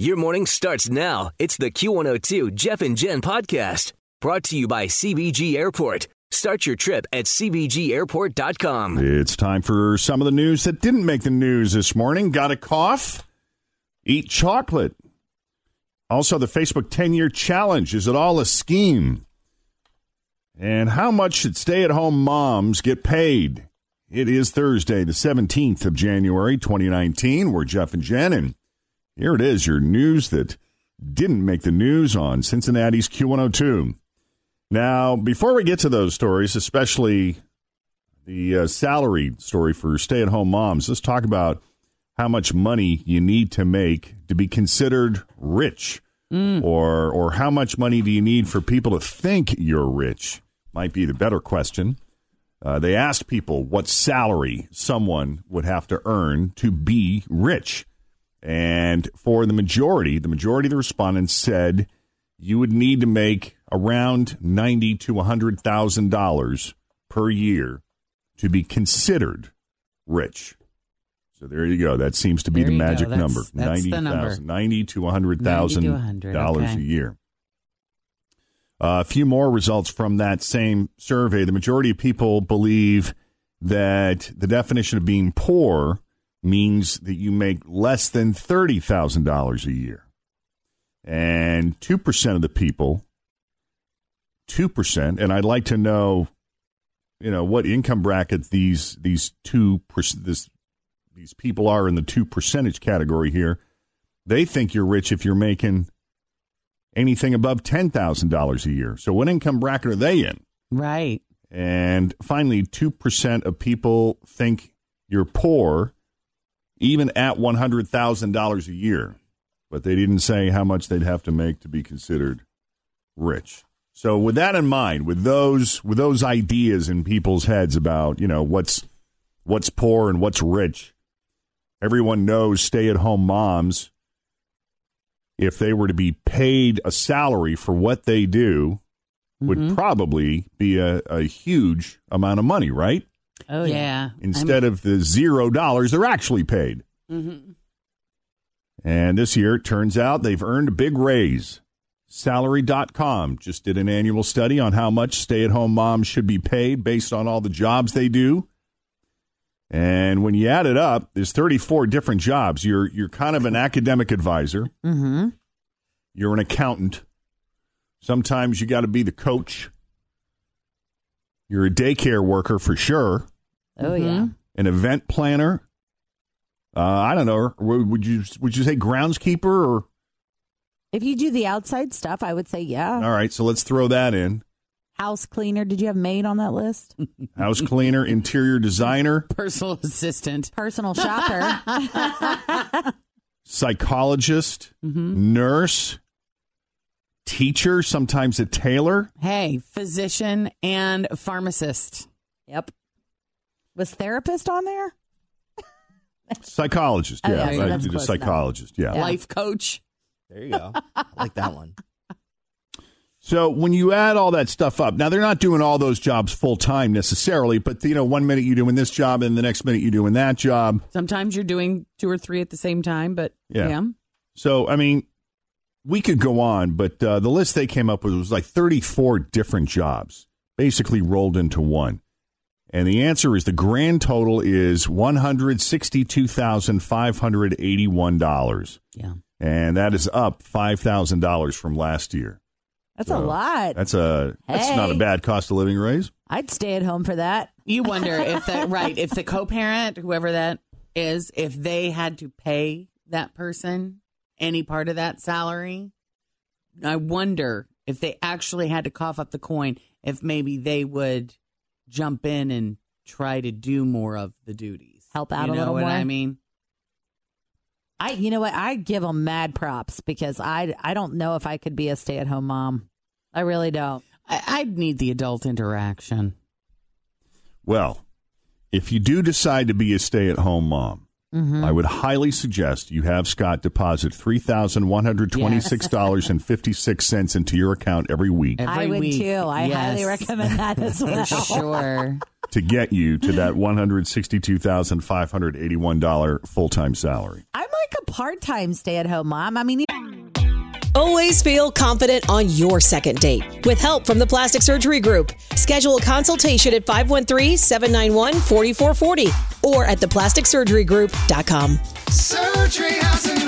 Your morning starts now. It's the Q102 Jeff and Jen podcast brought to you by CVG Airport. Start your trip at CVGAirport.com. It's time for some of the news that didn't make the news this morning. Got a cough? Eat chocolate. Also, the Facebook 10 year challenge. Is it all a scheme? And how much should stay at home moms get paid? It is Thursday, the 17th of January, 2019. We're Jeff and Jen, and here it is your news that didn't make the news on Cincinnati's Q102. Now, before we get to those stories, especially the uh, salary story for stay at home moms, let's talk about how much money you need to make to be considered rich. Or, or how much money do you need for people to think you're rich? Might be the better question. Uh, they asked people what salary someone would have to earn to be rich. And for the majority, the majority of the respondents said you would need to make around ninety to hundred thousand dollars per year to be considered rich. So there you go. That seems to be There the magic That's- number. that's the number. 90,000 90 to hundred 90 to thousand 100, dollars okay. a year. Uh, a few more results from that same survey. The majority of people believe that the definition of being poor means that you make less than $30,000 a year. And 2% of the people, 2%, and I'd like to know, you know, what income bracket these these two this these people are in the 2 percentage category here. They think you're rich if you're making anything above $10,000 a year. So what income bracket are they in? Right. And finally, 2% of people think you're poor even at $100,000 a year. But they didn't say how much they'd have to make to be considered rich. So with that in mind, with those with those ideas in people's heads about, you know, what's what's poor and what's rich, everyone knows stay-at-home moms if they were to be paid a salary for what they do would mm-hmm. probably be a, a huge amount of money, right? Oh yeah. Instead of the zero dollars they're actually paid. Mm-hmm. And this year, it turns out they've earned a big raise. Salary.com just did an annual study on how much stay at home moms should be paid based on all the jobs they do. And when you add it up, there's 34 different jobs. You're, you're kind of an academic advisor, Mm-hmm. you're an accountant. Sometimes you got to be the coach. You're a daycare worker for sure, Oh yeah. an event planner. Uh, I don't know. Would would you would you say groundskeeper or If you do the outside stuff, I would say yeah. All right, so let's throw that in. House cleaner. Did you have maid on that list? House cleaner, interior designer, Personal assistant. Personal shopper. psychologist, Mm-hmm. nurse, teacher, sometimes a tailor. Hey, physician and pharmacist. yep. Was therapist on there? Psychologist, Oh, yeah. yeah, so right, that's a close psychologist, yeah. Life coach. There you go. I like that one. So when you add all that stuff up, now they're not doing all those jobs full time necessarily, but you know, one minute you're doing this job and the next minute you're doing that job. Sometimes you're doing two or three at the same time, but Yeah. yeah. So I mean, we could go on, but uh, the list they came up with was like 34 different jobs, basically rolled into one. And the answer is the grand total is one hundred sixty-two thousand five hundred eighty-one dollars. Yeah. and that is up five thousand dollars from last year. That's So, a lot. That's a that's not a bad cost of living raise. I'd stay at home for that. You wonder if that right, if the co-parent, whoever that is, if they had to pay that person any part of that salary, I wonder if they actually had to cough up the coin, if maybe they would jump in and try to do more of the duties. Help out you a little what more? I mean? I, you know what? I give them mad props because I, I don't know if I could be a stay at home mom. I really don't. I, I'd need the adult interaction. Well, if you do decide to be a stay at home mom, Mm-hmm. I would highly suggest you have Scott deposit three thousand one hundred twenty six dollars and fifty six cents into your account every week Every I would week. too. I highly recommend that as well. For sure. to get you to that one hundred sixty two thousand five hundred eighty one dollar full time salary. I'm like a part time stay at home mom. I mean, Always feel confident on your second date. With help from the Plastic Surgery Group, schedule a consultation at 513-791-4440 or at theplasticsurgerygroup.com. Surgery.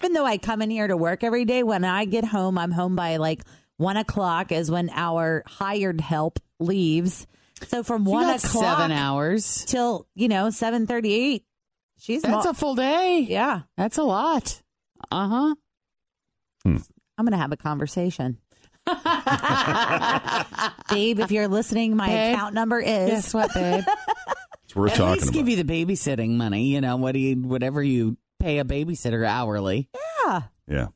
Even though I come in here to work every day, when I get home, I'm home by like one o'clock is when our hired help leaves. So from You one o'clock seven hours. till you know seven thirty eight, she's That's mo- a full day. yeah. That's a lot. Uh huh. I'm gonna have a conversation. Babe, if you're listening, my Babe, account number is Guess what, babe? it's worth we're At talking least about. give you the babysitting money. You know what? Do you, whatever you pay a babysitter hourly. yeah. Yeah.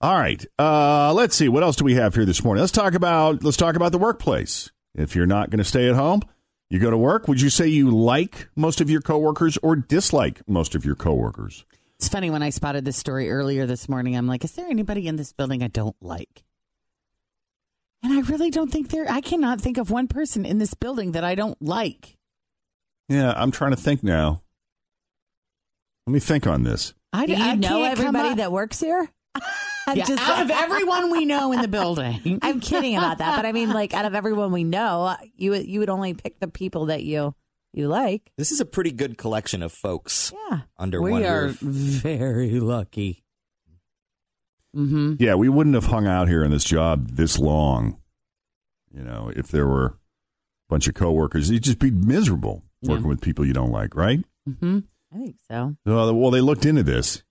All right. Uh, let's see. What else do we have here this morning? Let's talk about let's talk about the workplace. If you're not going to stay at home, you go to work. Would you say you like most of your coworkers or dislike most of your coworkers? It's funny when I spotted this story earlier this morning. I'm like, is there anybody in this building I don't like? And I really don't think there. I cannot think of one person in this building that I don't like. Yeah, I'm trying to think now. Let me think on this. I, Do you I know everybody that works here? I'm Yeah, just- out of everyone we know in the building. I'm kidding about that, but I mean, like, out of everyone we know, you would you would only pick the people that you you like. This is a pretty good collection of folks Yeah. under we one are roof. very lucky. Mm-hmm. Yeah, we wouldn't have hung out here in this job this long. You know, if there were a bunch of coworkers, you'd just be miserable working Yeah. with people you don't like, right? Mm-hmm. I think so. Well, well, they looked into this,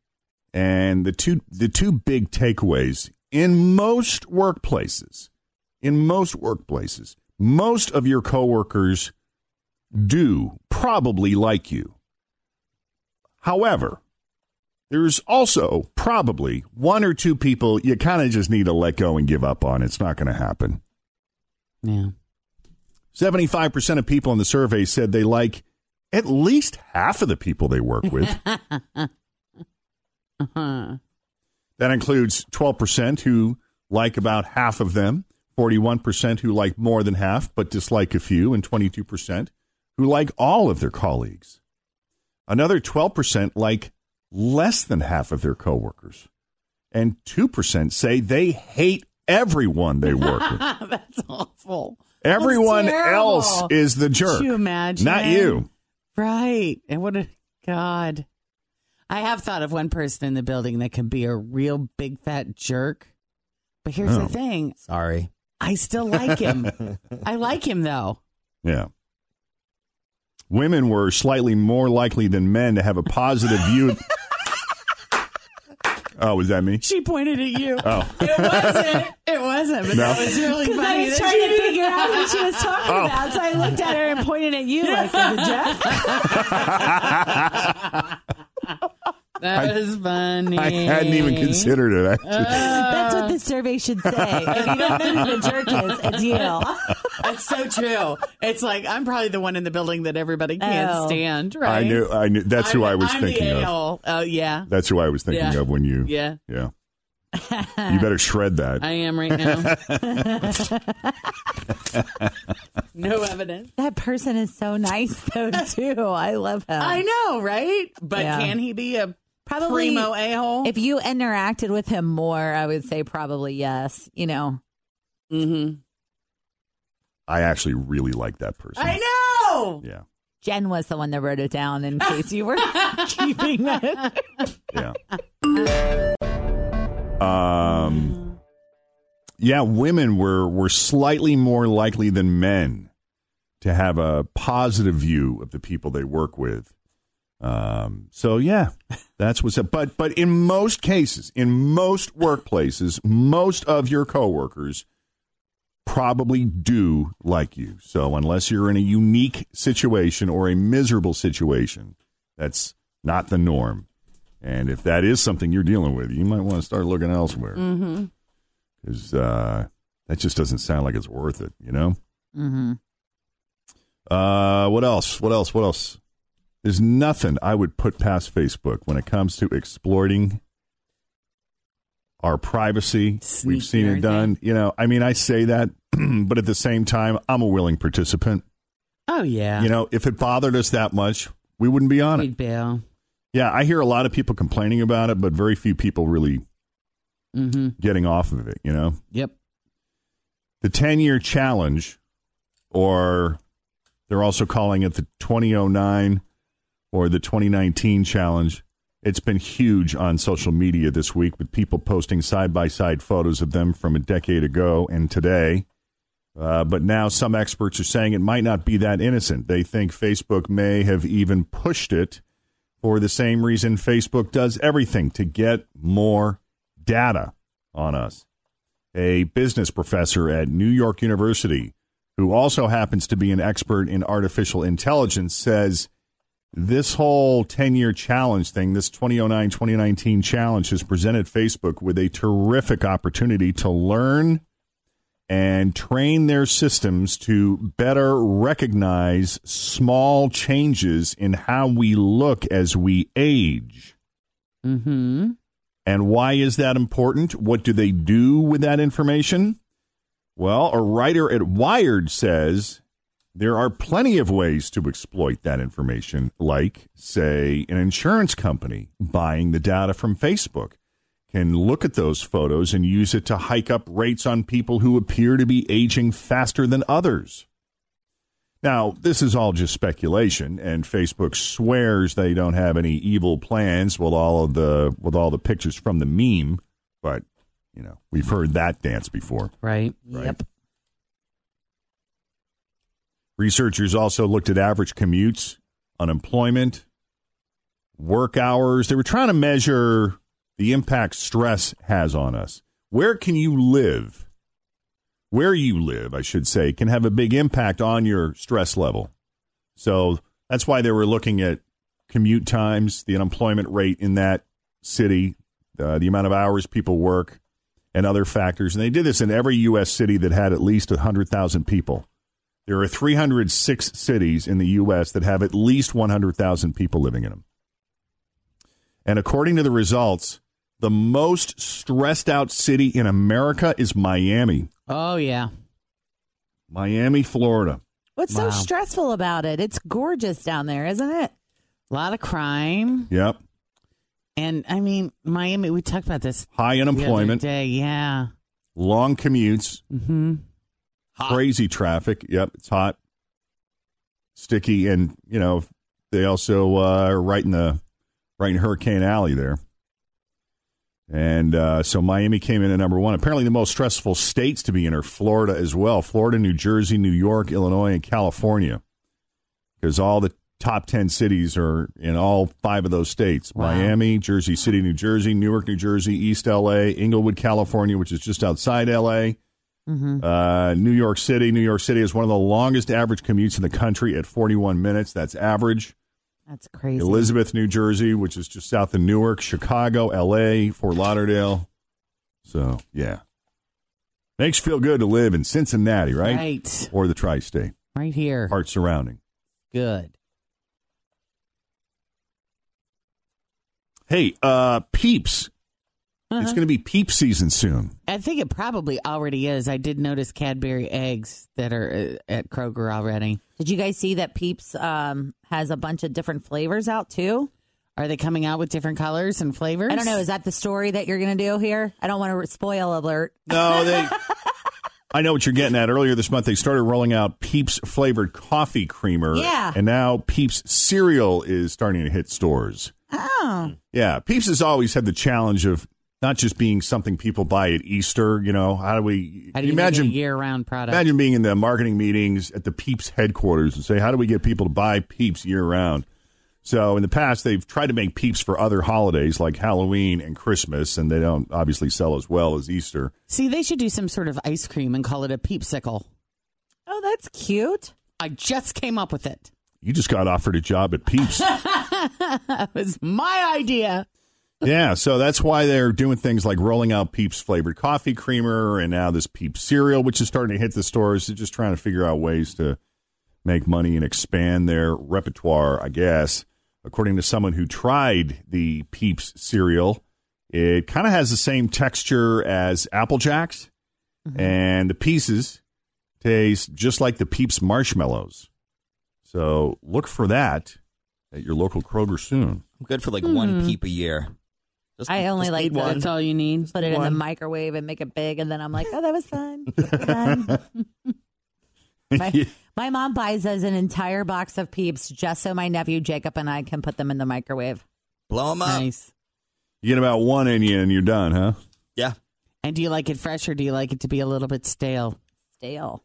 and the two the two big takeaways in most workplaces, in most workplaces, most of your coworkers do probably like you. However, there's also probably one or two people you kind of just need to let go and give up on. It's not going to happen. Yeah. 75% of people in the survey said they like at least half of the people they work with. Uh-huh. That includes 12% who like about half of them, 41% who like more than half but dislike a few, and 22% who like all of their colleagues. Another 12% like less than half of their coworkers. And 2% say they hate everyone they work with. That's awful. Everyone else is the jerk. Could you imagine? Not you. Right. And what a God. I have thought of one person in the building that can be a real big fat jerk. But here's Oh. the thing. Sorry. I still like him. I like him though. Yeah. Women were slightly more likely than men to have a positive view. oh, was that me? She pointed at you. Oh. It wasn't. It wasn't. But No. that was really Because funny. I was that trying to did figure out what she was talking Oh. about, so I looked at her and pointed at you like, "Is it Jeff?" That was funny. I hadn't even considered it. Actually. That's what the uh. survey should say. if you don't know who the jerk is, it's you. That's so true. It's like I'm probably the one in the building that everybody can't Oh. stand, right? I knew. I knew. That's who I'm- I was I'm thinking the of. a-hole. Oh, yeah. That's who I was thinking Yeah. of when you. Yeah. Yeah. You better shred that. I am right now. no evidence. That person is so nice, though, too. I love him. I know, right? But Yeah. can he be a Probably primo a hole? If you interacted with him more, I would say probably yes. You know, mm-hmm. I actually really like that person. I know. Yeah. Jen was the one that wrote it down in case you were keeping it. Yeah. Um. Yeah, women were were slightly more likely than men to have a positive view of the people they work with. Um. So yeah, that's what's up. But but in most cases, in most workplaces, most of your coworkers probably do like you. So unless you're in a unique situation or a miserable situation, that's not the norm. And if that is something you're dealing with, you might want to start looking elsewhere Mm-hmm. because uh, that just doesn't sound like it's worth it. You know. Mm-hmm. Uh, what else? What else? What else? There's nothing I would put past Facebook when it comes to exploiting our privacy. We've seen it done. You know, I mean, I say that, but at the same time, I'm a willing participant. Oh yeah. You know, if it bothered us that much, we wouldn't be on it. We'd bail. Yeah, I hear a lot of people complaining about it, but very few people really Mm-hmm. getting off of it, you know? Yep. The 10 year challenge, or they're also calling it the 2009 or the 2019 challenge. It's been huge on social media this week with people posting side by side photos of them from a decade ago and today. Uh, but now some experts are saying it might not be that innocent. They think Facebook may have even pushed it for the same reason Facebook does everything to get more data on us. A business professor at New York University, who also happens to be an expert in artificial intelligence, says this whole 10 year challenge thing, this 2009 2019 challenge, has presented Facebook with a terrific opportunity to learn and train their systems to better recognize small changes in how we look as we age. Mm-hmm. And why is that important? What do they do with that information? Well, a writer at Wired says there are plenty of ways to exploit that information, like, say, an insurance company buying the data from Facebook can look at those photos and use it to hike up rates on people who appear to be aging faster than others. Now, this is all just speculation, and Facebook swears they don't have any evil plans with all of the with all the pictures from the meme, but you know, we've heard that dance before. Right. Right. Yep. Researchers also looked at average commutes, unemployment, work hours. They were trying to measure the impact stress has on us. Where can you live? Where you live, I should say, can have a big impact on your stress level. So that's why they were looking at commute times, the unemployment rate in that city, uh, the amount of hours people work, and other factors. And they did this in every U.S. city that had at least 100,000 people. There are 306 cities in the U.S. that have at least 100,000 people living in them. And according to the results, the most stressed out city in America is Miami. Oh yeah. Miami, Florida. What's Wow. so stressful about it? It's gorgeous down there, isn't it? A lot of crime. Yep. And I mean, Miami, we talked about this High the other unemployment, day. Yeah. long commutes, Mm-hmm. Crazy traffic. Yep, it's hot, sticky, and you know they also uh, are right in the right in Hurricane Alley there. And uh, so Miami came in at number one. Apparently, the most stressful states to be in are Florida as well. Florida, New Jersey, New York, Illinois, and California, because all the top ten cities are in all five of those states: Wow. Miami, Jersey City, New Jersey, Newark, New Jersey, East LA, Inglewood, California, which is just outside LA. Mm-hmm. Uh, New York City. New York City is one of the longest average commutes in the country at 41 minutes. That's average. That's crazy. Elizabeth, New Jersey, which is just south of Newark. Chicago, L.A., Fort Lauderdale. So, yeah. Makes you feel good to live in Cincinnati, right? Right. Or the tri state, Right here. parts surrounding. Good. Hey, uh, Peeps. Uh-huh. It's going to be Peep season soon. I think it probably already is. I did notice Cadbury eggs that are uh, at Kroger already. Did you guys see that Peeps um, has a bunch of different flavors out too? Are they coming out with different colors and flavors? I don't know. Is that the story that you're going to do here? I don't want to spoil alert. No, they. I know what you're getting at. Earlier this month, they started rolling out Peeps flavored coffee creamer. Yeah. And now Peeps cereal is starting to hit stores. Oh. Yeah. Peeps has always had the challenge of not just being something people buy at Easter. You know, how do we How do you imagine a year-round product? Imagine being in the marketing meetings at the Peeps headquarters and say, how do we get people to buy Peeps year round? So in the past, they've tried to make Peeps for other holidays like Halloween and Christmas, and they don't obviously sell as well as Easter. See, they should do some sort of ice cream and call it a peepsicle. Oh, that's cute. I just came up with it. You just got offered a job at Peeps. that was my idea. Yeah, so that's why they're doing things like rolling out Peeps flavored coffee creamer and now this Peeps cereal, which is starting to hit the stores. They're just trying to figure out ways to make money and expand their repertoire, I guess. According to someone who tried the Peeps cereal, it kind of has the same texture as Apple Jacks, mm-hmm. and the pieces taste just like the Peeps marshmallows. So look for that at your local Kroger soon. I'm good for like one hmm. peep a year. Just, I only like need the- one. That's all you need. Put it in the One. microwave and make it big, and then I'm like, oh, that was fun. Fun. my, my mom buys us an entire box of Peeps just so my nephew Jacob and I can put them in the microwave. Blow them up. Nice. You get about one in you and you're done, huh? Yeah. And do you like it fresh or do you like it to be a little bit stale? Stale.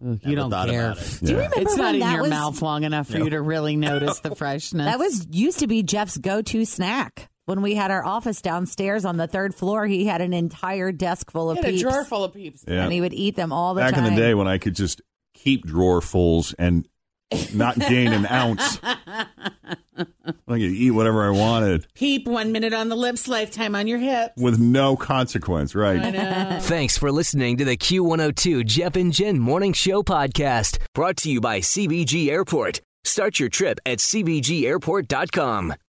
you don't thought care. about it. Do you Yeah. remember It's not when in that your was, mouth long enough for No. you to really notice the freshness. That was used to be Jeff's go-to snack. When we had our office downstairs on the third floor, he had an entire desk full of He had a drawer full of peeps. Yeah. and he would eat them all the Back time. Back in the day when I could just keep drawerfuls and not gain an ounce. I could eat whatever I wanted Peep one minute on the lips, lifetime on your hip. with no consequence, right? Thanks for listening to the Q102 Jeff and Jen Morning Show podcast, brought to you by CVG Airport. Start your trip at CVGAirport.com.